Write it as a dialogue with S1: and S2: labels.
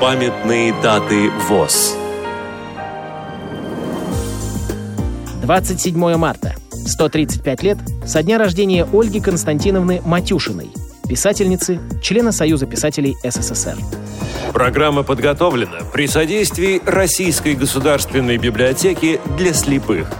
S1: Памятные даты ВОЗ.
S2: 27 марта. 135 лет со дня рождения Ольги Константиновны Матюшиной, писательницы, члена Союза писателей СССР.
S1: Программа подготовлена при содействии Российской государственной библиотеки для слепых –